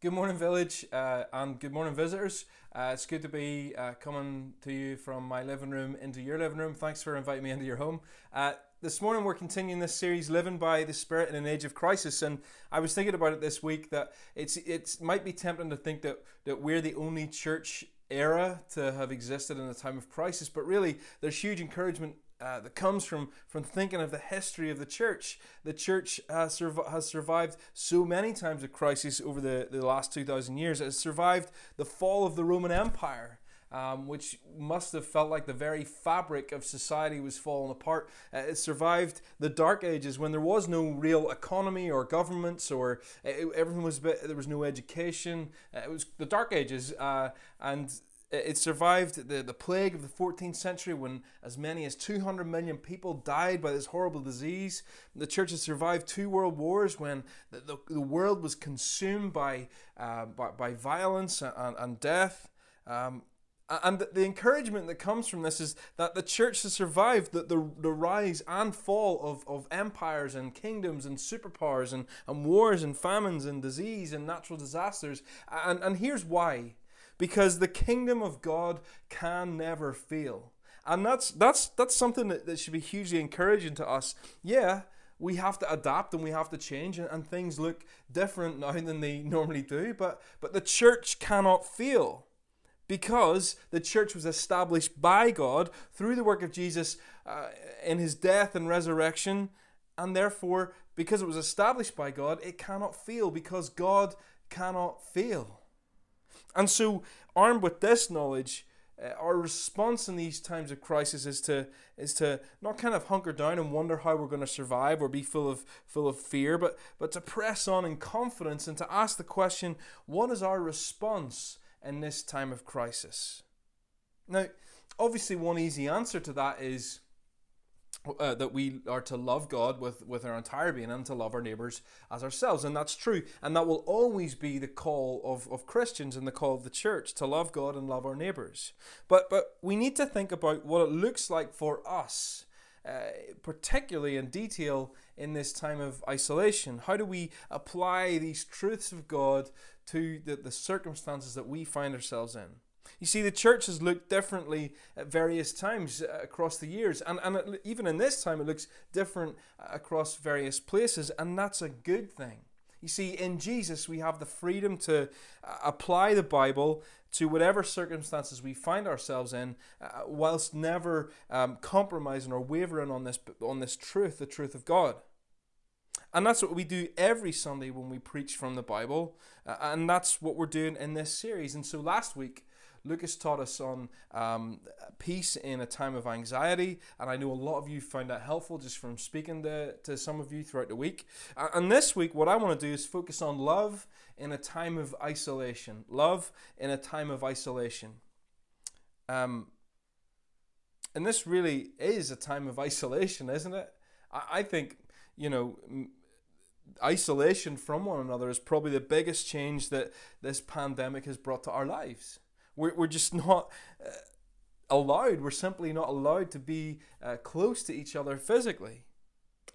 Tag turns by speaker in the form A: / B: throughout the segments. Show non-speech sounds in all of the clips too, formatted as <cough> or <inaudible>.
A: Good morning, village, uh, and good morning, visitors. Uh, it's good to be uh, coming to you from my living room into your living room. Thanks for inviting me into your home. Uh, this morning, we're continuing this series, "Living by the Spirit in an Age of Crisis," and I was thinking about it this week that it's it might be tempting to think that that we're the only church era to have existed in a time of crisis, but really, there's huge encouragement uh, that comes from, from thinking of the history of the church. The church has, surv- has survived so many times of crisis over the, the last 2,000 years. It has survived the fall of the Roman Empire. Um, which must have felt like the very fabric of society was falling apart. Uh, it survived the Dark Ages when there was no real economy or governments, or it, everything was bit, there was no education. Uh, it was the Dark Ages, uh, and it survived the, the plague of the 14th century when as many as 200 million people died by this horrible disease. The church has survived two world wars when the, the, the world was consumed by, uh, by, by, violence and, and death. Um, and the encouragement that comes from this is that the church has survived the, the, the rise and fall of, of empires and kingdoms and superpowers and, and wars and famines and disease and natural disasters. And, and here's why because the kingdom of God can never fail. And that's that's that's something that, that should be hugely encouraging to us. Yeah, we have to adapt and we have to change and, and things look different now than they normally do, but but the church cannot fail because the church was established by God through the work of Jesus uh, in his death and resurrection, and therefore, because it was established by God, it cannot fail because God cannot fail. And so, armed with this knowledge, uh, our response in these times of crisis is to is to not kind of hunker down and wonder how we're going to survive or be full of full of fear, but but to press on in confidence and to ask the question, what is our response in this time of crisis? Now, obviously, one easy answer to that is uh, that we are to love God with, with our entire being and to love our neighbours as ourselves. And that's true. And that will always be the call of, of Christians and the call of the church to love God and love our neighbours. But, but we need to think about what it looks like for us, uh, particularly in detail in this time of isolation. How do we apply these truths of God to the, the circumstances that we find ourselves in? You see, the church has looked differently at various times uh, across the years, and, and even in this time, it looks different uh, across various places, and that's a good thing. You see, in Jesus, we have the freedom to uh, apply the Bible to whatever circumstances we find ourselves in, uh, whilst never um, compromising or wavering on this, on this truth, the truth of God. And that's what we do every Sunday when we preach from the Bible. Uh, and that's what we're doing in this series. And so last week, Lucas taught us on um, peace in a time of anxiety, and I know a lot of you found that helpful just from speaking to, to some of you throughout the week. And this week, what I want to do is focus on love in a time of isolation. Love in a time of isolation. Um, and this really is a time of isolation, isn't it? I, I think, you know, isolation from one another is probably the biggest change that this pandemic has brought to our lives. We're, we're just <laughs> not uh, allowed, we're simply not allowed to be uh, close to each other physically.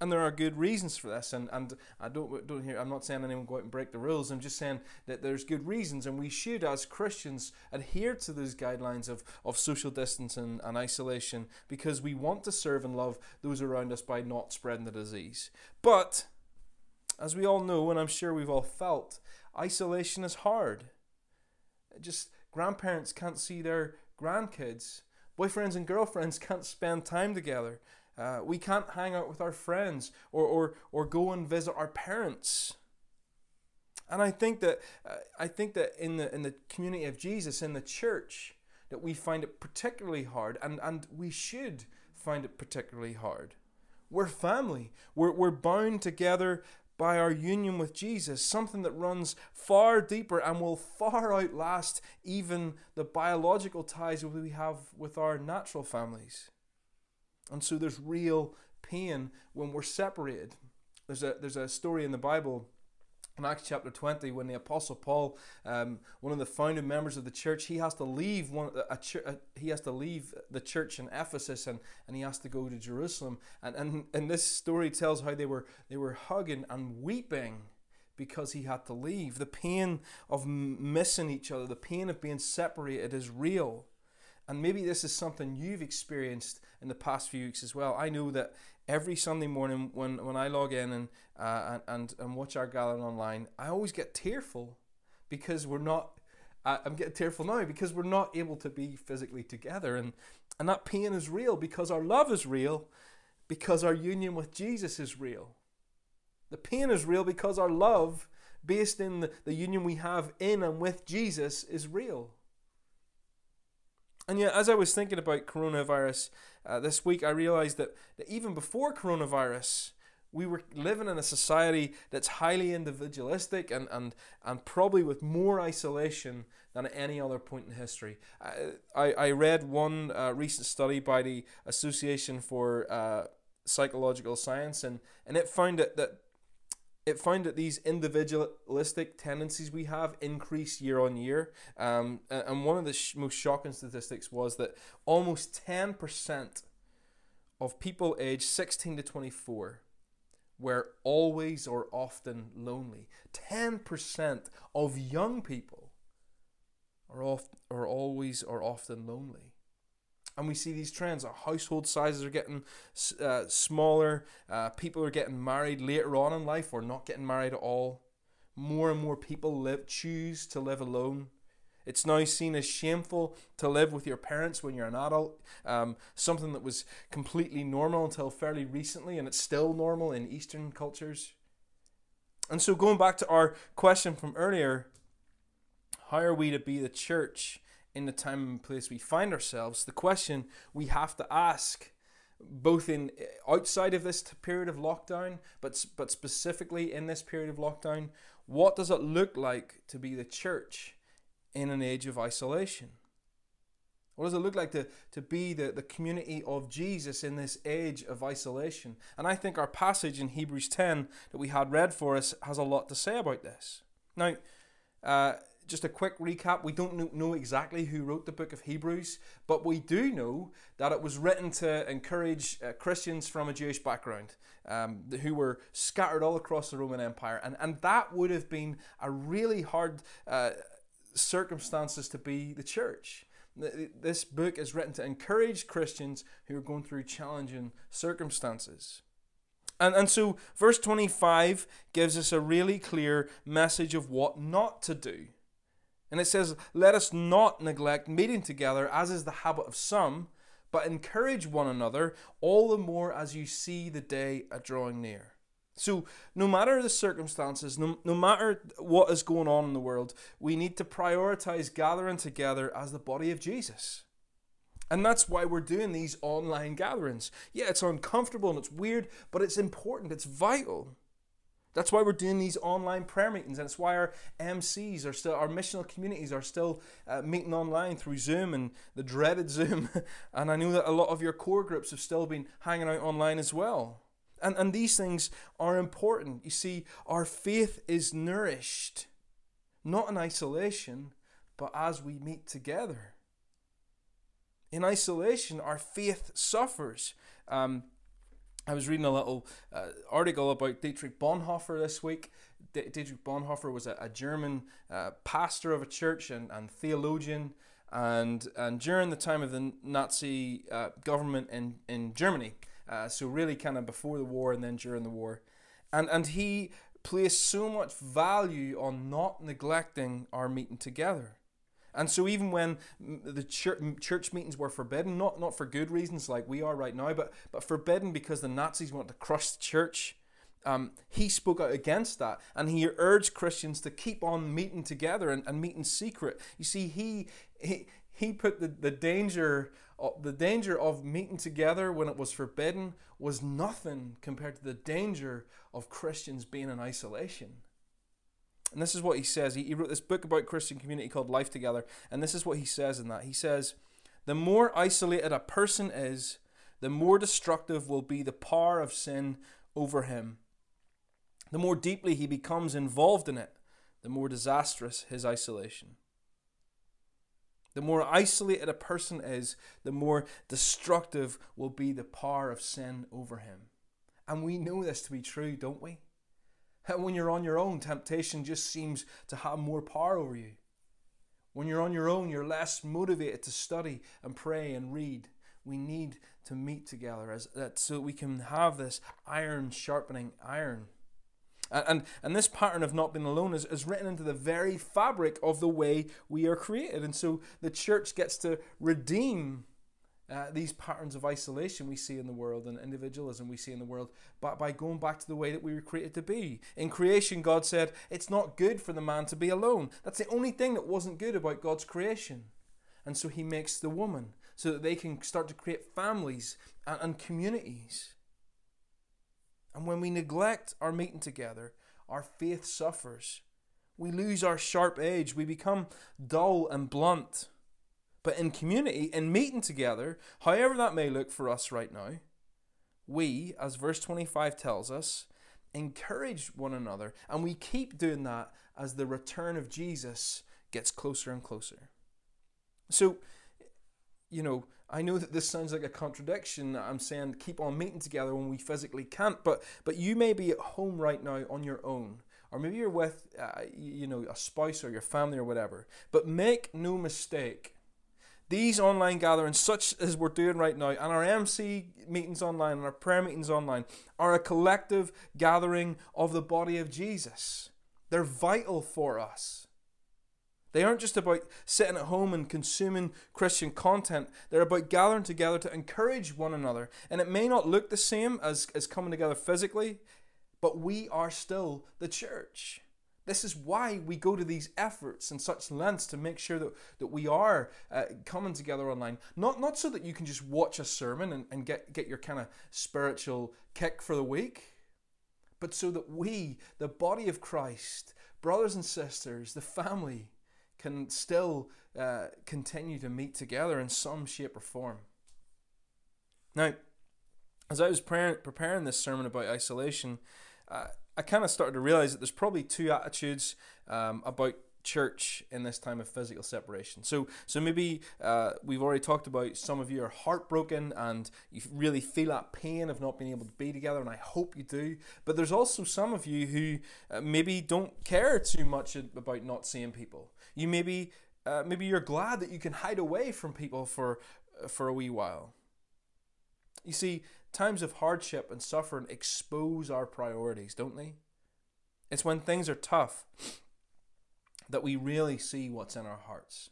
A: And there are good reasons for this, and, and I don't don't hear. I'm not saying anyone go out and break the rules. I'm just saying that there's good reasons, and we should, as Christians, adhere to those guidelines of, of social distance and, and isolation because we want to serve and love those around us by not spreading the disease. But as we all know, and I'm sure we've all felt, isolation is hard. Just Grandparents can't see their grandkids. Boyfriends and girlfriends can't spend time together. Uh, we can't hang out with our friends or, or, or go and visit our parents. And I think that uh, I think that in the in the community of Jesus in the church that we find it particularly hard, and, and we should find it particularly hard. We're family. We're, we're bound together by our union with Jesus, something that runs far deeper and will far outlast even the biological ties we have with our natural families. And so there's real pain when we're separated. There's a, there's a story in the Bible in Acts chapter 20, when the Apostle Paul, um, one of the founding members of the church, he has to leave one, a, a, he has to leave the church in Ephesus and, and he has to go to Jerusalem. And, and, and this story tells how they were, they were hugging and weeping because he had to leave. The pain of missing each other, the pain of being separated is real. And maybe this is something you've experienced in the past few weeks as well. I know that every Sunday morning when, when I log in and, uh, and, and watch our gathering online, I always get tearful because we're not, uh, I'm getting tearful now because we're not able to be physically together. And, and that pain is real because our love is real, because our union with Jesus is real. The pain is real because our love, based in the, the union we have in and with Jesus, is real. And yet, as I was thinking about coronavirus uh, this week, I realized that, that even before coronavirus, we were living in a society that's highly individualistic and, and, and probably with more isolation than at any other point in history. I, I, read one uh, recent study by the Association for uh, Psychological Science, and, and it found that, that it found that these individualistic tendencies we have increase year on year. Um, and one of the sh- most shocking statistics was that almost 10% of people aged 16 to 24 were always or often lonely. 10% of young people are, oft- are always or often lonely and we see these trends. Our household sizes are getting uh, smaller. Uh, people are getting married later on in life or not getting married at all. More and more people live choose to live alone. It's now seen as shameful to live with your parents when you're an adult. Um, something that was completely normal until fairly recently, and it's still normal in Eastern cultures. And so, going back to our question from earlier, how are we to be the church in the time and place we find ourselves, the question we have to ask, both in outside of this period of lockdown, but but specifically in this period of lockdown, what does it look like to be the church in an age of isolation? What does it look like to, to be the, the community of Jesus in this age of isolation? And I think our passage in Hebrews 10 that we had read for us has a lot to say about this. Now, uh, just a quick recap. We don't know exactly who wrote the book of Hebrews, but we do know that it was written to encourage uh, Christians from a Jewish background um, who were scattered all across the Roman Empire. And, and that would have been a really hard uh, circumstances to be the church. This book is written to encourage Christians who are going through challenging circumstances. And, and so, verse 25 gives us a really clear message of what not to do. And it says, Let us not neglect meeting together, as is the habit of some, but encourage one another, all the more as you see the day drawing near. So, no matter the circumstances, no, no matter what is going on in the world, we need to prioritize gathering together as the body of Jesus. And that's why we're doing these online gatherings. Yeah, it's uncomfortable and it's weird, but it's important, it's vital. That's why we're doing these online prayer meetings, and it's why our MCs are still, our missional communities are still uh, meeting online through Zoom and the dreaded Zoom. <laughs> and I know that a lot of your core groups have still been hanging out online as well. And, and these things are important. You see, our faith is nourished, not in isolation, but as we meet together. In isolation, our faith suffers. Um, I was reading a little uh, article about Dietrich Bonhoeffer this week. D- Dietrich Bonhoeffer was a, a German uh, pastor of a church and, and theologian, and and during the time of the Nazi uh, government in in Germany, uh, so really kind of before the war and then during the war, and and he placed so much value on not neglecting our meeting together. And so even when the church meetings were forbidden, not, not for good reasons like we are right now, but, but forbidden because the Nazis wanted to crush the church, um, he spoke out against that. And he urged Christians to keep on meeting together and, and meet in secret. You see, he, he, he put the, the danger the danger of meeting together when it was forbidden was nothing compared to the danger of Christians being in isolation. And this is what he says. He, he wrote this book about Christian community called Life Together. And this is what he says in that. He says, The more isolated a person is, the more destructive will be the power of sin over him. The more deeply he becomes involved in it, the more disastrous his isolation. The more isolated a person is, the more destructive will be the power of sin over him. And we know this to be true, don't we? <laughs> When you're on your own, temptation just seems to have more power over you. When you're on your own, you're less motivated to study and pray and read. We need to meet together as that so we can have this iron sharpening iron. And, and, and this pattern of not being alone is, is written into the very fabric of the way we are created. And so the church gets to redeem uh, these patterns of isolation we see in the world and individualism we see in the world but by going back to the way that we were created to be. In creation, God said, It's not good for the man to be alone. That's the only thing that wasn't good about God's creation. And so He makes the woman so that they can start to create families and, and communities. And when we neglect our meeting together, our faith suffers. We lose our sharp edge. We become dull and blunt. But in community, in meeting together, however that may look for us right now, we, as verse 25 tells us, encourage one another. And we keep doing that as the return of Jesus gets closer and closer. So, you know, I know that this sounds like a contradiction. I'm saying keep on meeting together when we physically can't, but but you may be at home right now on your own, or maybe you're with, uh, you know, a spouse or your family or whatever. But make no mistake, these online gatherings, such as we're doing right now, and our MC meetings online and our prayer meetings online, are a collective gathering of the body of Jesus. They're vital for us. They aren't just about sitting at home and consuming Christian content. They're about gathering together to encourage one another. And it may not look the same as, as coming together physically, but we are still the church. This is why we go to these efforts and such lengths to make sure that, that we are uh, coming together online. Not, not so that you can just watch a sermon and, and get, get your kind of spiritual kick for the week, but so that we, the body of Christ, brothers and sisters, the family, can still uh, continue to meet together in some shape or form. Now, as I was preparing this sermon about isolation, uh, I kind of started to realize that there's probably two attitudes um, about church in this time of physical separation. So, so maybe uh, we've already talked about some of you are heartbroken and you really feel that pain of not being able to be together, and I hope you do. But there's also some of you who uh, maybe don't care too much about not seeing people. You maybe uh, maybe you're glad that you can hide away from people for uh, for a wee while. You see, times of hardship and suffering expose our priorities, don't they? It's when things are tough that we really see what's in our hearts.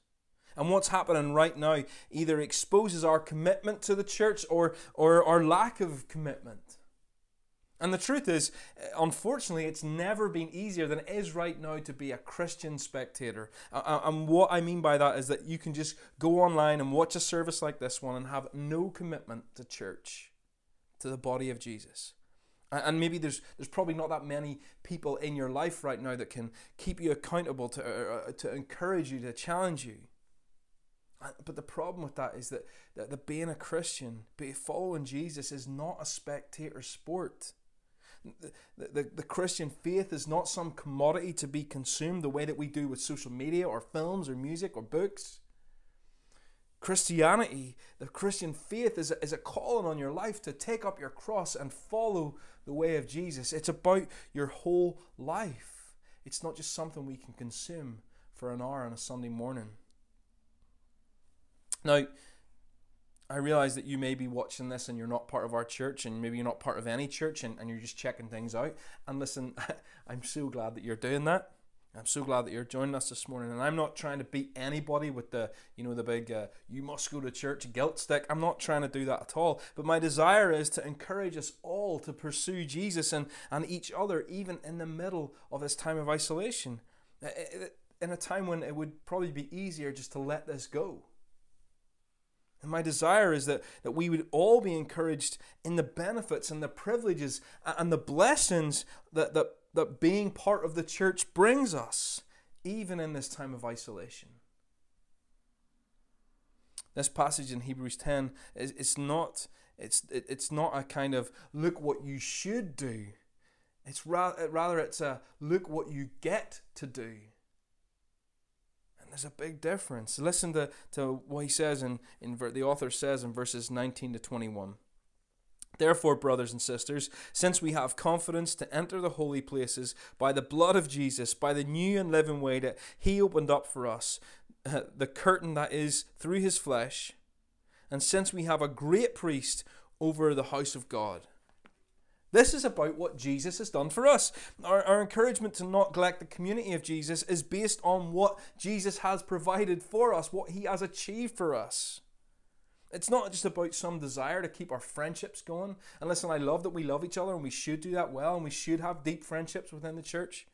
A: And what's happening right now either exposes our commitment to the church or, or our lack of commitment. And the truth is, eh, unfortunately, it's never been easier than it is right now to be a Christian spectator. And what I mean by that is that you can just go online and watch a service like this one and have no commitment to church, to the body of Jesus. And maybe there's there's probably not that many people in your life right now that can keep you accountable to uh, uh to encourage you to challenge you. But the problem with that is that, that the being a Christian, be following Jesus, is not a spectator sport. The, the, the Christian faith is not some commodity to be consumed the way that we do with social media or films or music or books. Christianity, the Christian faith, is a, is a calling on your life to take up your cross and follow the way of Jesus. It's about your whole life. It's not just something we can consume for an hour on a Sunday morning. Now, I realize that you may be watching this and you're not part of our church, and maybe you're not part of any church, and, and you're just checking things out. And listen, <laughs> I'm so glad that you're doing that. I'm so glad that you're joining us this morning, and I'm not trying to beat anybody with the, you know, the big uh, "you must go to church" guilt stick. I'm not trying to do that at all. But my desire is to encourage us all to pursue Jesus and and each other, even in the middle of this time of isolation, in a time when it would probably be easier just to let this go. And my desire is that, that we would all be encouraged in the benefits and the privileges and the blessings that, that that being part of the church brings us, even in this time of isolation. This passage in Hebrews 10 is it's not it's it's not a kind of look what you should do. It's rather rather it's a look what you get to do. And there's a big difference. Listen to, to what he says in, in the author says in verses 19 to 21. Therefore, brothers and sisters, since we have confidence to enter the holy places by the blood of Jesus, by the new and living way that He opened up for us, uh, the curtain that is through His flesh, and since we have a great priest over the house of God. This is about what Jesus has done for us. Our, our encouragement to not neglect the community of Jesus is based on what Jesus has provided for us, what he has achieved for us. It's not just about some desire to keep our friendships going. And listen, I love that we love each other and we should do that well and we should have deep friendships within the church.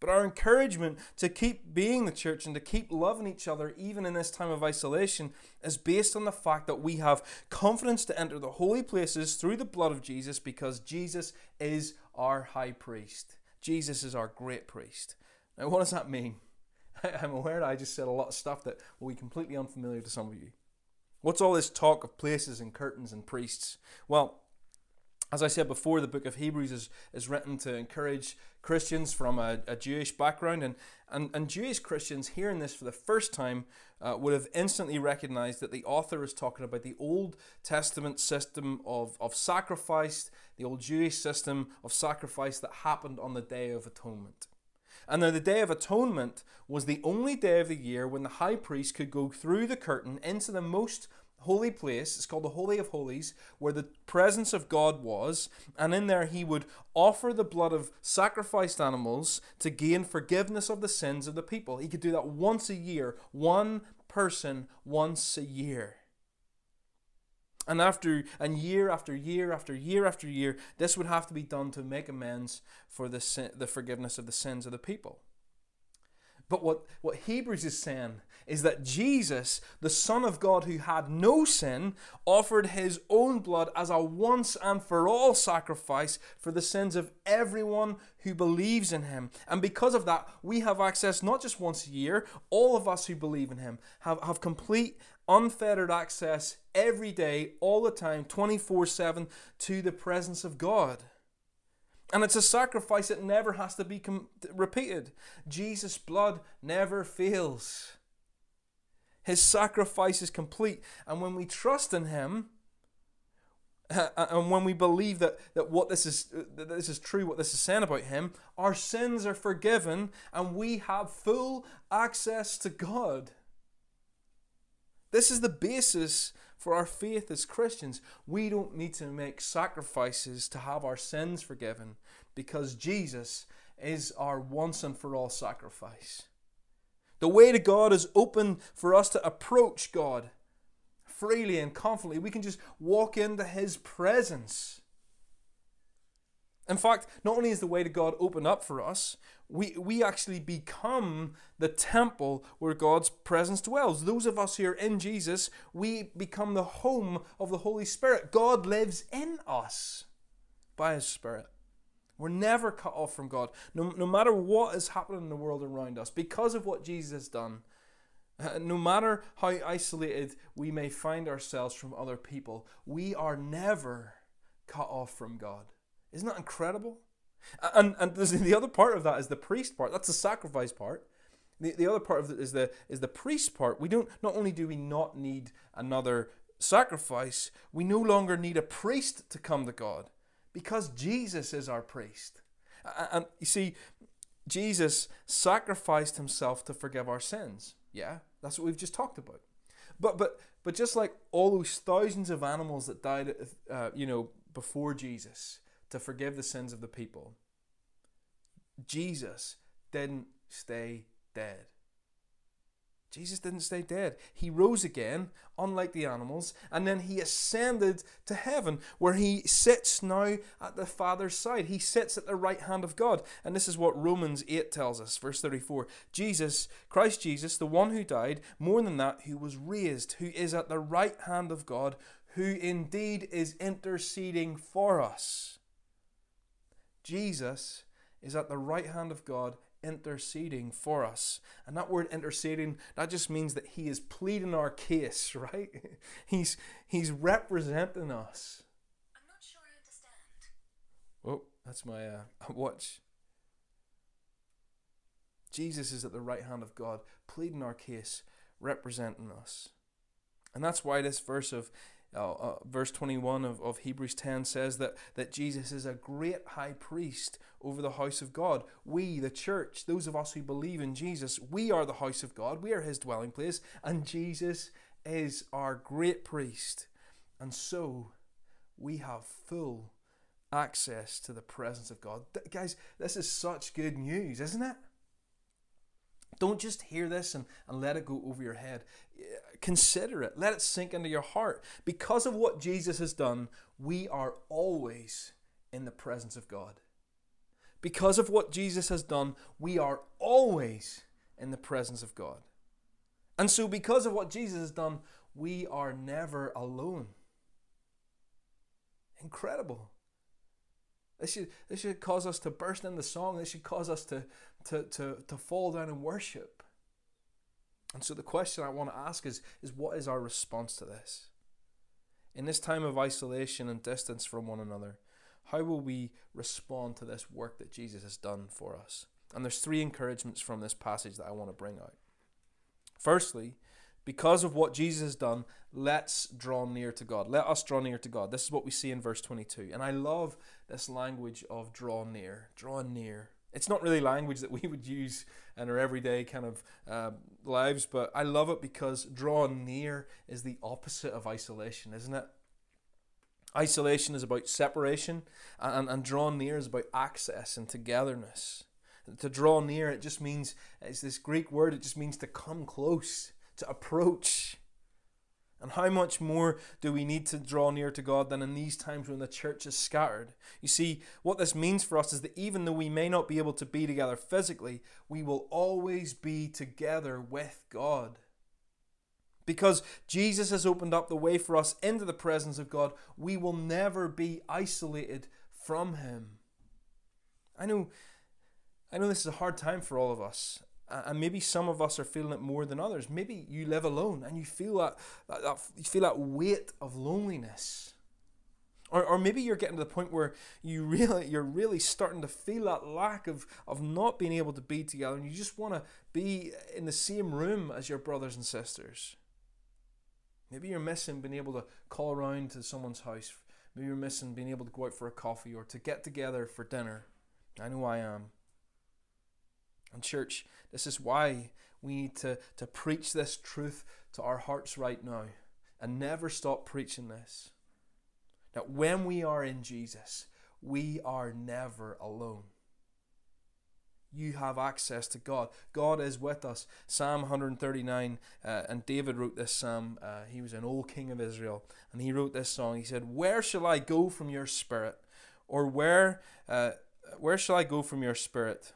A: But our encouragement to keep being the church and to keep loving each other, even in this time of isolation, is based on the fact that we have confidence to enter the holy places through the blood of Jesus because Jesus is our high priest. Jesus is our great priest. Now, what does that mean? <laughs> I'm aware that I just said a lot of stuff that will be completely unfamiliar to some of you. What's all this talk of places and curtains and priests? Well, as I said before, the book of Hebrews is, is written to encourage Christians from a, a Jewish background. And, and, and Jewish Christians hearing this for the first time uh, would have instantly recognized that the author is talking about the Old Testament system of, of sacrifice, the old Jewish system of sacrifice that happened on the Day of Atonement. And now the Day of Atonement was the only day of the year when the high priest could go through the curtain into the most holy place. It's called the Holy of Holies, where the presence of God was. And in there, he would offer the blood of sacrificed animals to gain forgiveness of the sins of the people. He could do that once a year, one person once a year. And after and year after year after year after year, this would have to be done to make amends for the sin, the forgiveness of the sins of the people. But what, what Hebrews is saying is that Jesus, the Son of God who had no sin, offered his own blood as a once and for all sacrifice for the sins of everyone who believes in him. And because of that, we have access not just once a year, all of us who believe in him have, have complete, unfettered access every day, all the time, 24 7 to the presence of God. And it's a sacrifice that never has to be com- repeated. Jesus' blood never fails. His sacrifice is complete. And when we trust in Him, <laughs> and when we believe that, that what this is that this is true, what this is saying about him, our sins are forgiven and we have full access to God. This is the basis for our faith as Christians. We don't need to make sacrifices to have our sins forgiven because Jesus is our once and for all sacrifice. The way to God is open for us to approach God freely and confidently. We can just walk into His presence. In fact, not only is the way to God open up for us, we, we actually become the temple where God's presence dwells. Those of us here in Jesus, we become the home of the Holy Spirit. God lives in us by His Spirit. We're never cut off from God. No, no matter what is happening in the world around us, because of what Jesus has done, <laughs> no matter how isolated we may find ourselves from other people, we are never cut off from God. Isn't that incredible? And and the other part of that is the priest part. That's the sacrifice part. The, the other part of it is the is the priest part. We don't not only do we not need another sacrifice, we no longer need a priest to come to God because Jesus is our priest. And you see, Jesus sacrificed himself to forgive our sins. Yeah, that's what we've just talked about. But but but just like all those thousands of animals that died, uh, you know, before Jesus to forgive the sins of the people, Jesus didn't stay dead. Jesus didn't stay dead. He rose again, unlike the animals, and then he ascended to heaven, where he sits now at the Father's side. He sits at the right hand of God. And this is what Romans 8 tells us, verse 34. Jesus, Christ Jesus, the one who died, more than that, who was raised, who is at the right hand of God, who indeed is interceding for us. Jesus is at the right hand of God interceding for us. And that word interceding, that just means that he is pleading our case, <laughs> right? he's he's representing us.
B: I'm not sure I understand.
A: Oh, that's my uh, <laughs> watch. Jesus is at the right hand of God, pleading our case, representing us. And that's why this verse of Uh, uh, verse 21 of, of Hebrews 10 says that, that Jesus is a great high priest over the house of God. We, the church, those of us who believe in Jesus, we are the house of God. We are his dwelling place, and Jesus is our great priest. And so we have full access to the presence of God. Th- guys, this is such good news, isn't it? Don't just hear this and, and let it go over your head. Consider it. Let it sink into your heart. Because of what Jesus has done, we are always in the presence of God. Because of what Jesus has done, we are always in the presence of God. And so, because of what Jesus has done, we are never alone. Incredible. This should, this should cause us to burst into song. This should cause us to, to, to, to fall down and worship. And so the question I want to ask is, is what is our response to this? In this time of isolation and distance from one another, how will we respond to this work that Jesus has done for us? And there's three encouragements from this passage that I want to bring out. Firstly, because of what Jesus has done, let's draw near to God. Let us draw near to God. This is what we see in verse 22. And I love this language of draw near, draw near. It's not really language that we would use in our everyday kind of uh, lives, but I love it because draw near is the opposite of isolation, isn't it? Isolation is about separation, and, and draw near is about access and togetherness. To draw near, it just means, it's this Greek word, it just means to come close, to approach. And how much more do we need to draw near to God than in these times when the church is scattered? You see, what this means for us is that even though we may not be able to be together physically, we will always be together with God. Because Jesus has opened up the way for us into the presence of God, we will never be isolated from Him. I know, I know this is a hard time for all of us, and maybe some of us are feeling it more than others. Maybe you live alone and you feel that, that, that you feel that weight of loneliness. Or, or maybe you're getting to the point where you <laughs> really you're really starting to feel that lack of, of not being able to be together and you just want to be in the same room as your brothers and sisters. Maybe you're missing being able to call around to someone's house. Maybe you're missing being able to go out for a coffee or to get together for dinner. I know I am. And, church, this is why we need to, to preach this truth to our hearts right now and never stop preaching this. That when we are in Jesus, we are never alone. You have access to God. God is with us. Psalm 139, uh, and David wrote this psalm. Uh, he was an old king of Israel, and he wrote this song. He said, Where shall I go from your spirit? Or where, uh, where shall I go from your spirit?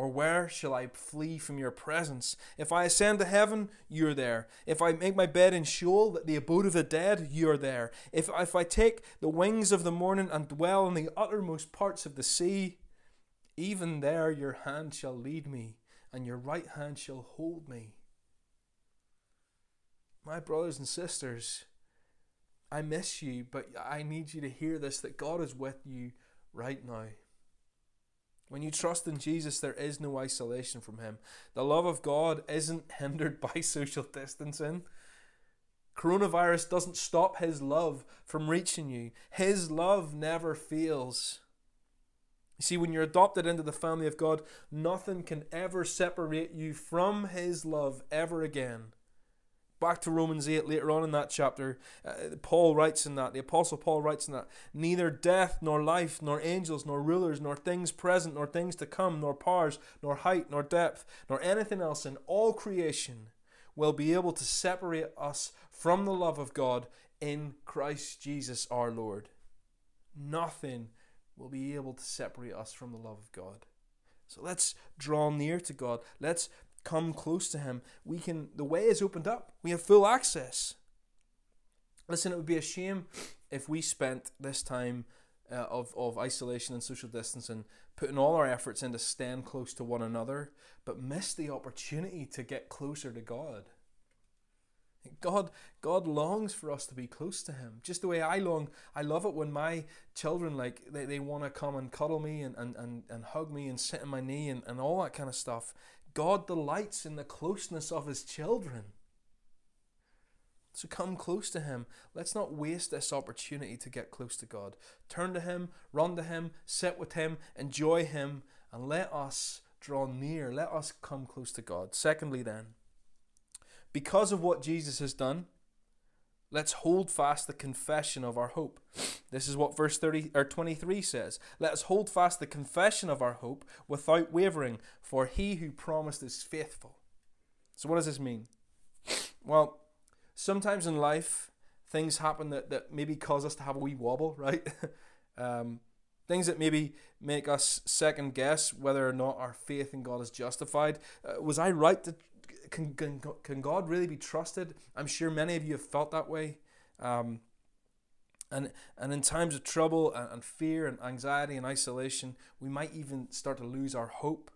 A: Or where shall I flee from your presence? If I ascend to heaven, you're there. If I make my bed in Sheol, the abode of the dead, you're there. If, if I take the wings of the morning and dwell in the uttermost parts of the sea, even there your hand shall lead me, and your right hand shall hold me. My brothers and sisters, I miss you, but I need you to hear this that God is with you right now. When you trust in Jesus, there is no isolation from Him. The love of God isn't <laughs> hindered by social distancing. Coronavirus doesn't stop His love from reaching you. His love never fails. You see, when you're adopted into the family of God, nothing can ever separate you from His love ever again. Back to Romans 8 later on in that chapter, uh, Paul writes in that, the Apostle Paul writes in that, neither death, nor life, nor angels, nor rulers, nor things present, nor things to come, nor powers, nor height, nor depth, nor anything else in all creation will be able to separate us from the love of God in Christ Jesus our Lord. Nothing will be able to separate us from the love of God. So let's draw near to God. Let's come close to him, we can the way is opened up. We have full access. Listen, it would be a shame if we spent this time uh, of, of isolation and social distancing putting all our efforts into staying close to one another, but miss the opportunity to get closer to God. God, God longs for us to be close to Him. Just the way I long, I love it when my children like they, they want to come and cuddle me and, and, and, and hug me and sit on my knee and, and all that kind of stuff. God delights in the closeness of his children. So come close to Him. Let's not waste this opportunity to get close to God. Turn to Him, run to Him, sit with Him, enjoy Him, and let us draw near. Let us come close to God. Secondly, then, because of what Jesus has done, let's hold fast the confession of our hope. This is what verse 30 or 23 says. Let us hold fast the confession of our hope without wavering, for he who promised is faithful. So what does this mean? Well, sometimes in life, things happen that, that maybe cause us to have a wee wobble, right? <laughs> um, things that maybe make us second guess whether or not our faith in God is justified. Uh, was I right to can, can, can God really be trusted? I'm sure many of you have felt that way. Um, and, and in times of trouble and, and fear and anxiety and isolation, we might even start to lose our hope.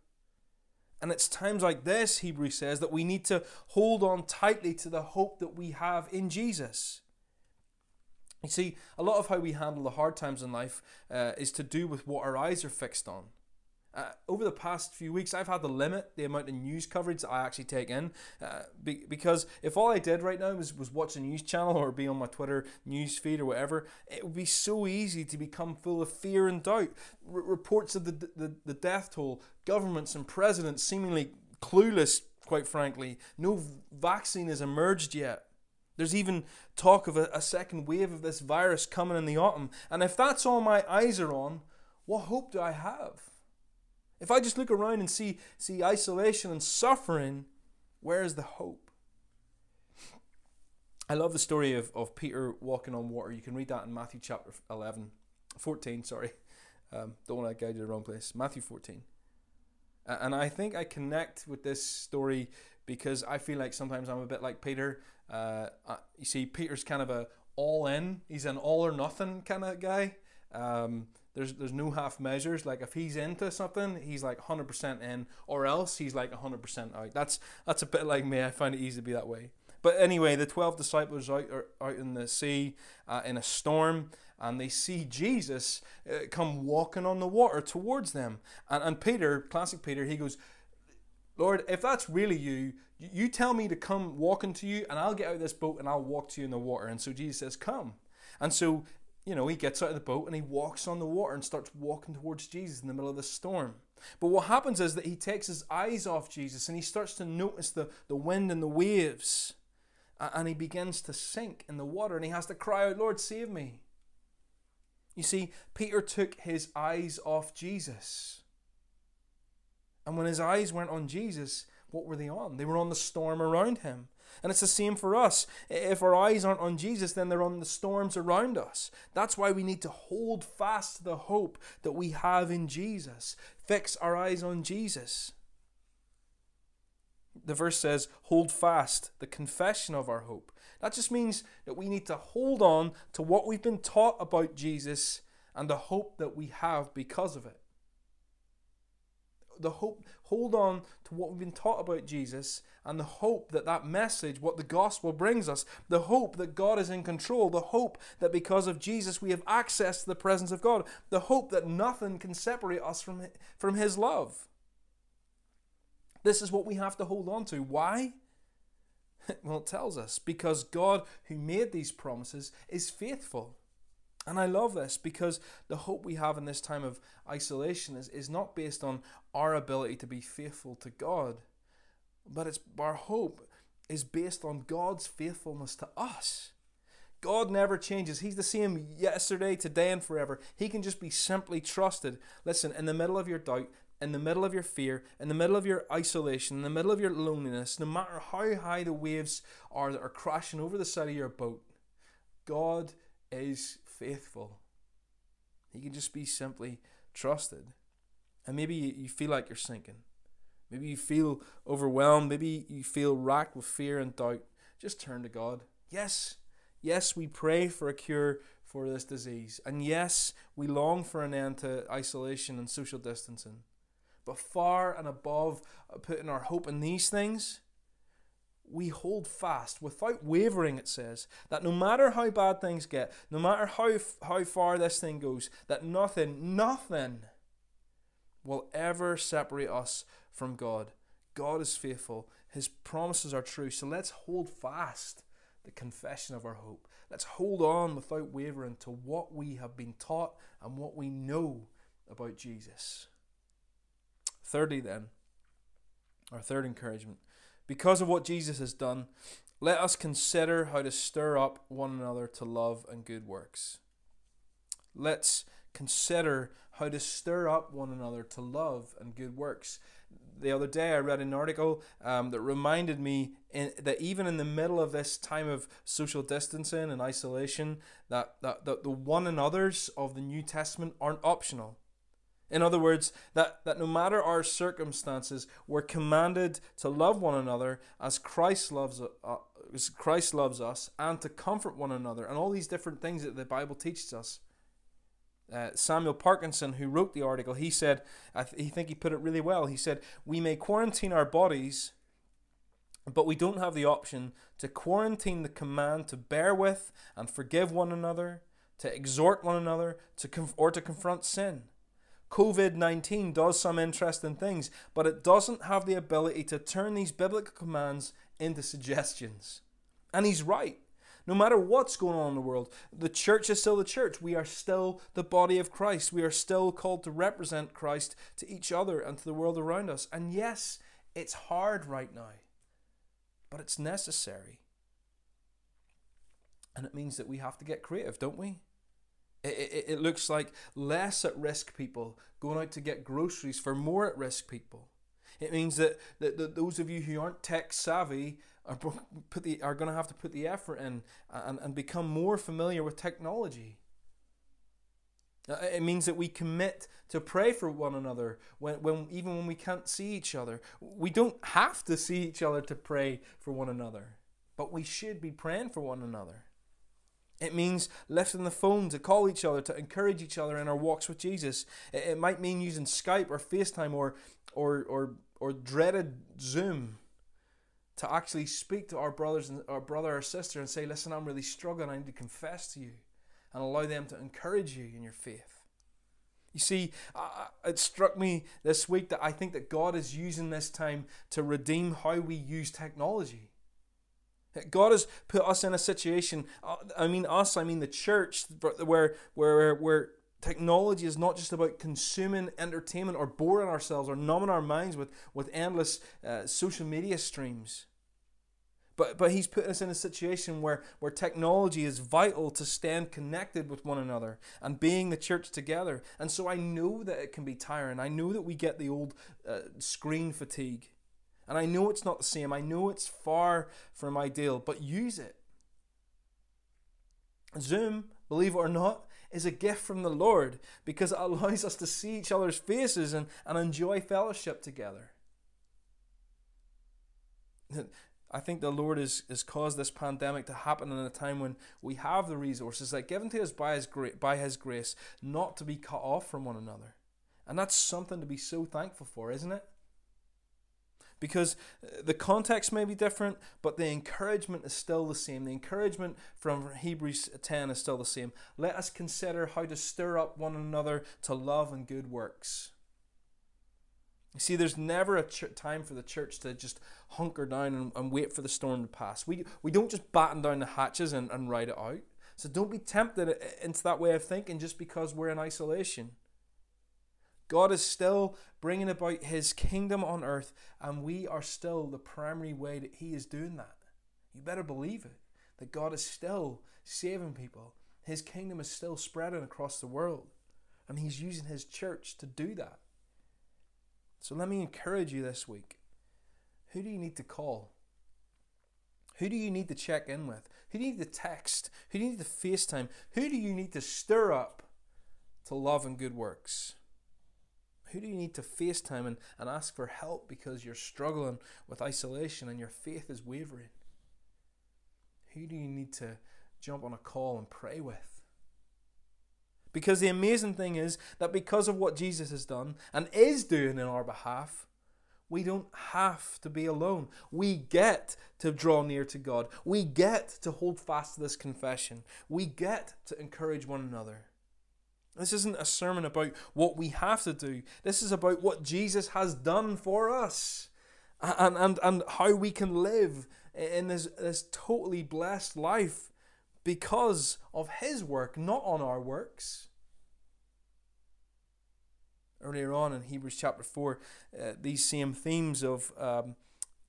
A: And it's times like this, Hebrews says, that we need to hold on tightly to the hope that we have in Jesus. You see, a lot of how we handle the hard times in life uh, is to do with what our eyes are fixed on. Uh, over the past few weeks, I've had to limit the amount of news coverage that I actually take in uh, be, because if all I did right now was, was watch a news channel <laughs> or be on my Twitter news feed or whatever, it would be so easy to become full of fear and doubt. R- reports of the, the, the death toll, governments and presidents seemingly clueless, quite frankly. No vaccine has emerged yet. There's even talk of a, a second wave of this virus coming in the autumn. And if that's all my eyes are on, what hope do I have? If I just look around and see, see isolation and suffering, where is the hope? I love the story of, of Peter walking on water. You can read that in Matthew chapter 11, 14, sorry. Um, don't want to guide you to the wrong place. Matthew 14. And I think I connect with this story because I feel like sometimes I'm a bit like Peter. Uh, you see, Peter's kind of a all in. He's an all or nothing kind of guy. Um, there's there's no half measures. Like if he's into something, he's like 100% in, or else he's like 100% out. That's that's a bit like me. I find it easy to be that way. But anyway, the 12 disciples out are out in the sea uh, in a storm, and they see Jesus uh, come walking on the water towards them. And, and Peter, classic Peter, he goes, Lord, if that's really you, you tell me to come walking to you, and I'll get out of this boat and I'll walk to you in the water. And so Jesus says, Come. And so you know, he gets out of the boat and he walks on the water and starts walking towards Jesus in the middle of the storm. But what happens is that he takes his eyes off Jesus and he starts to notice the, the wind and the waves. And he begins to sink in the water and he has to cry out, Lord, save me. You see, Peter took his eyes off Jesus. And when his eyes weren't on Jesus, what were they on? They were on the storm around him. And it's the same for us. If our eyes aren't on Jesus, then they're on the storms around us. That's why we need to hold fast to the hope that we have in Jesus. Fix our eyes on Jesus. The verse says, hold fast the confession of our hope. That just means that we need to hold on to what we've been taught about Jesus and the hope that we have because of it the hope hold on to what we've been taught about Jesus and the hope that that message what the gospel brings us the hope that God is in control the hope that because of Jesus we have access to the presence of God the hope that nothing can separate us from from his love. This is what we have to hold on to. Why? <laughs> Well it tells us because God who made these promises is faithful and I love this because the hope we have in this time of isolation is, is not based on our ability to be faithful to God, but it's our hope is based on God's faithfulness to us. God never changes. He's the same yesterday, today, and forever. He can just be simply trusted. Listen, in the middle of your doubt, in the middle of your fear, in the middle of your isolation, in the middle of your loneliness, no matter how high the waves are that are crashing over the side of your boat, God is faithful. He can just be simply trusted. And maybe you feel like you're sinking. Maybe you feel overwhelmed. Maybe you feel racked with fear and doubt. Just turn to God. Yes, yes, we pray for a cure for this disease. And yes, we long for an end to isolation and social distancing. But far and above putting our hope in these things, we hold fast without wavering, it says, that no matter how bad things get, no matter how, how far this thing goes, that nothing, nothing will ever separate us from God. God is faithful, His promises are true. So let's hold fast the confession of our hope. Let's hold on without wavering to what we have been taught and what we know about Jesus. Thirdly, then, our third encouragement because of what Jesus has done, let us consider how to stir up one another to love and good works. Let's consider how to stir up one another to love and good works. The other day, I read an article um, that reminded me in, that even in the middle of this time of social distancing and isolation, that, that, that the one another's of the New Testament aren't optional. In other words, that, that no matter our circumstances, we're commanded to love one another as Christ loves, uh, as Christ loves us and to comfort one another, and all these different things that the Bible teaches us. Uh, Samuel Parkinson, who wrote the article, he said, I th- think he put it really well. He said, "We may quarantine our bodies, but we don't have the option to quarantine the command to bear with and forgive one another, to exhort one another, to or to confront sin." COVID 19 does some interesting things, but it doesn't have the ability to turn these biblical commands into suggestions. And he's right. No matter what's going on in the world, the church is still the church. We are still the body of Christ. We are still called to represent Christ to each other and to the world around us. And yes, it's hard right now, but it's necessary. And it means that we have to get creative, don't we? It, it, looks like less at risk people going out to get groceries for more at risk people. It means that, that, that those of you who aren't tech savvy are, put the, are going to have to put the effort in and, and become more familiar with technology. Uh, it means that we commit to pray for one another when, when even when we can't see each other. We don't have to see each other to pray for one another, but we should be praying for one another. It means lifting the phone to call each other, to encourage each other in our walks with Jesus. It, it might mean using Skype or FaceTime or, or, or, or dreaded Zoom to actually speak to our brothers and our brother or sister and say, "Listen, I'm really struggling. I need to confess to you," and allow them to encourage you in your faith. You see, uh, it struck me this week that I think that God is using this time to redeem how we use technology. God has put us in a situation. uh, I mean us. I mean the church, where where where technology is not just about consuming entertainment or boring ourselves or numbing our minds with with endless uh, social media streams. But but He's put us in a situation where where technology is vital to staying connected with one another and being the church together. And so I know that it can be tiring. I know that we get the old uh, screen fatigue. And I know it's not the same. I know it's far from ideal, but use it. Zoom, believe it or not, is a gift from the Lord because it allows us to see each other's faces and, and enjoy fellowship together. I think the Lord has, has caused this pandemic to happen in a time when we have the resources that given to us by his, gra- by his grace not to be cut off from one another. And that's something to be so thankful for, isn't it? Because uh, the context may be different, but the encouragement is still the same. The encouragement from Hebrews 10 is still the same. Let us consider how to stir up one another to love and good works. You see, there's never a ch- time for the church to just hunker down and, and, wait for the storm to pass. We, we don't just batten down the hatches and, and ride it out. So don't be tempted into that way of thinking just because we're in isolation. God is still bringing about his kingdom on earth, and we are still the primary way that he is doing that. You better believe it, that God is still saving people. His kingdom is still spreading across the world, and he's using his church to do that. So let me encourage you this week. Who do you need to call? Who do you need to check in with? Who do you need to text? Who do you need to FaceTime? Who do you need to stir up to love and good works? Who do you need to FaceTime and, and ask for help because you're struggling with isolation and your faith is wavering? Who do you need to jump on a call and pray with? Because the amazing thing is that because of what Jesus has done and is doing in our behalf, we don't have to be alone. We get to draw near to God. We get to hold fast to this confession. We get to encourage one another. This isn't a sermon about what we have to do. This is about what Jesus has done for us and, and, and how we can live in this, this totally blessed life because of His work, not on our works. Earlier on in Hebrews chapter 4, uh, these same themes of um,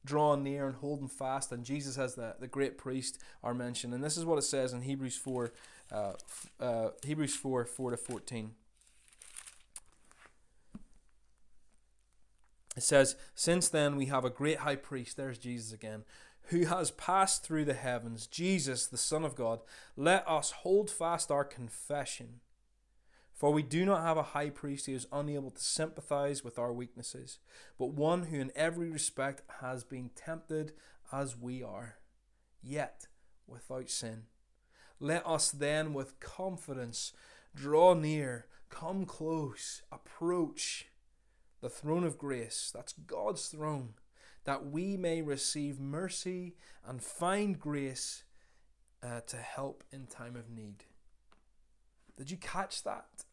A: drawing near and holding fast, and Jesus as the, the great priest are mentioned. And this is what it says in Hebrews 4, uh, uh, Hebrews 4 4 to 14. It says, Since then we have a great high priest, there's Jesus again, who has passed through the heavens, Jesus, the Son of God. Let us hold fast our confession. For we do not have a high priest who is unable to sympathize with our weaknesses, but one who in every respect has been tempted as we are, yet without sin. Let us then with confidence draw near, come close, approach the throne of grace, that's God's throne, that we may receive mercy and find grace uh, to help in time of need. Did you catch that?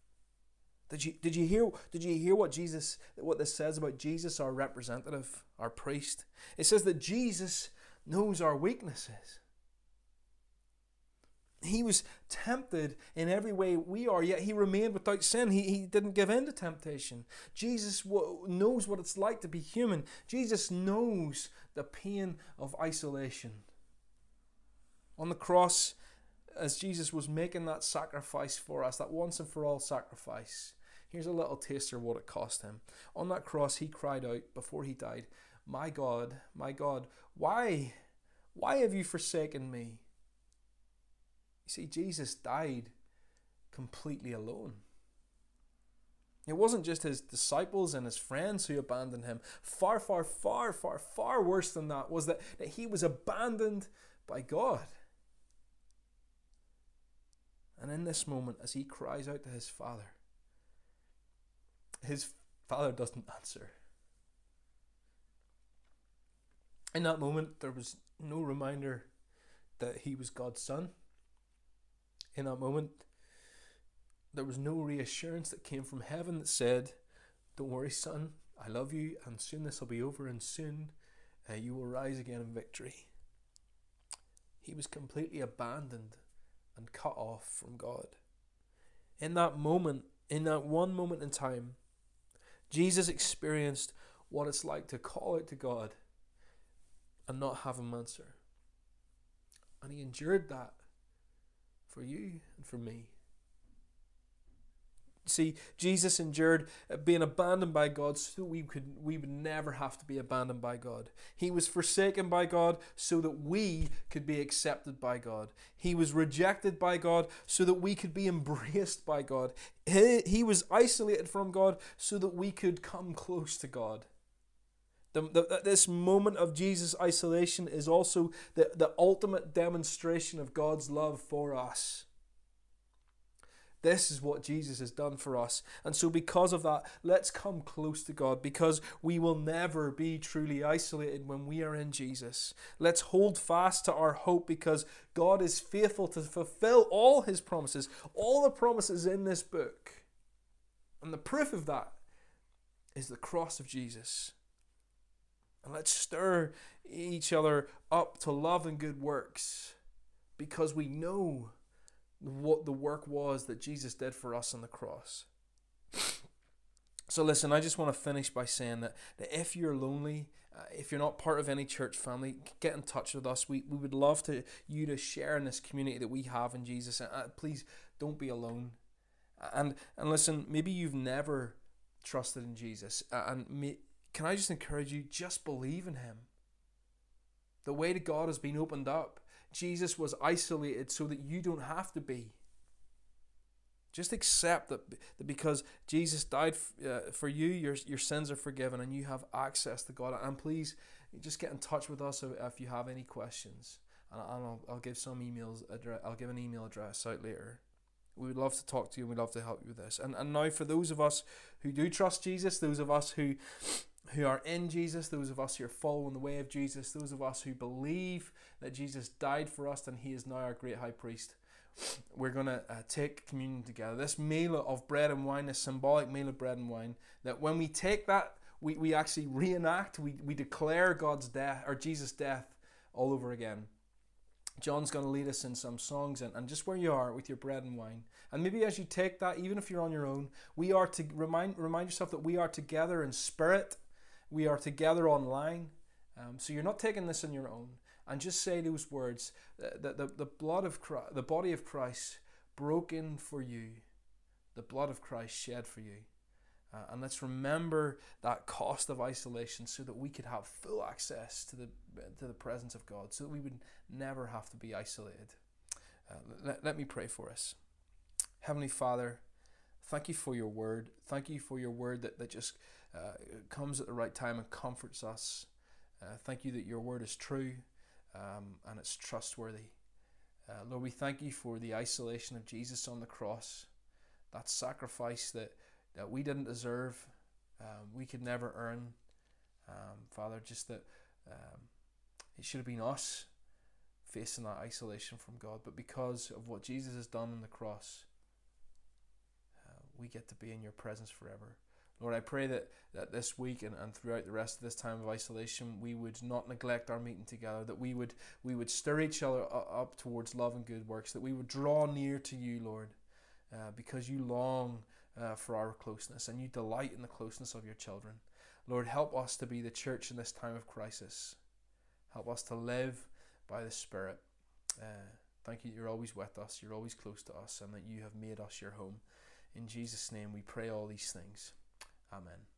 A: Did you did you hear did you hear what Jesus what this says about Jesus our representative, our priest? It says that Jesus knows our weaknesses. He was tempted in every way we are, yet he remained without sin. He, he didn't give in to temptation. Jesus knows what it's like to be human. Jesus knows the pain of isolation. On the cross, as Jesus was making that sacrifice for us, that once and for all sacrifice, here's a little taster of what it cost him. On that cross, he cried out before he died, My God, my God, why, why have you forsaken me? See, Jesus died completely alone. It wasn't just his disciples and his friends who abandoned him. Far, far, far, far, far worse than that was that, that he was abandoned by God. And in this moment, as he cries out to his father, his father doesn't answer. In that moment, there was no reminder that he was God's son in that moment, there was no reassurance that came from heaven that said, Don't worry, son, I love you, and soon this will be over, and soon uh, you will rise again in victory. He was completely abandoned and cut off from God. In that moment, in that one moment in time, Jesus experienced what it's like to call out to God and not have him answer. And he endured that for you and for me. See, Jesus endured uh, being abandoned by God so we could we would never have to be abandoned by God. He was forsaken by God so that we could be accepted by God. He was rejected by God so that we could be <laughs> embraced by God. He, he was isolated from God so that we could come close to God. The, the, this moment of Jesus' isolation is also the, the ultimate demonstration of God's love for us. This is what Jesus has done for us. And so, because of that, let's come close to God because we will never be truly isolated when we are in Jesus. Let's hold fast to our hope because God is faithful to fulfill all his promises, all the promises in this book. And the proof of that is the cross of Jesus. And let's stir each other up to love and good works because we know what the work was that Jesus did for us on the cross. So, listen, I just want to finish by saying that, that if you're lonely, uh, if you're not part of any church family, get in touch with us. We, we would love to you to share in this community that we have in Jesus. And uh, please don't be alone. And and listen, maybe you've never trusted in Jesus, and may, can I just encourage you, just believe in him. The way to God has been opened up. Jesus was isolated so that you don't have to be. Just accept that, that because Jesus died uh, for you, your, your sins are forgiven and you have access to God. And please, just get in touch with us if you have any questions. And I'll, I'll give some emails address. I'll give an email address out later. We would love to talk to you and we'd love to help you with this. And, and now, for those of us who do trust Jesus, those of us who who are in Jesus, those of us who are following the way of Jesus, those of us who believe that Jesus died for us and he is now our great high priest, we're going to uh, take communion together. This meal of bread and wine, this symbolic meal of bread and wine, that when we take that, we, we actually reenact, we, we declare God's death or Jesus' death all over again. John's going to lead us in some songs and, and just where you are with your bread and wine. And maybe as you take that, even if you're on your own, we are to remind, remind yourself that we are together in spirit, we are together online. Um, so you're not taking this on your own. And just say those words the, the, the blood of Christ, the body of Christ broken for you, the blood of Christ shed for you. Uh, and let's remember that cost of isolation so that we could have full access to the, to the presence of God, so that we would never have to be isolated. Uh, let, let me pray for us. Heavenly Father, thank you for your word. Thank you for your word that, that just uh, comes at the right time and comforts us. Uh, thank you that your word is true um, and it's trustworthy. Uh, Lord, we thank you for the isolation of Jesus on the cross, that sacrifice that that we didn't deserve, um, we could never earn. Um, Father, just that um, it should have been us facing that isolation from God, but because of what Jesus has done on the cross, uh, we get to be in your presence forever. Lord, I pray that, that this week and, and throughout the rest of this time of isolation, we would not neglect our meeting together, that we would we would stir each other up towards love and good works, that we would draw near to you, Lord, uh, because you long uh, for our closeness and you delight in the closeness of your children. Lord, help us to be the church in this time of crisis. Help us to live by the Spirit. Uh, thank you you're always with us, you're always close to us, and that you have made us your home. In Jesus' name we pray all these things. Amen.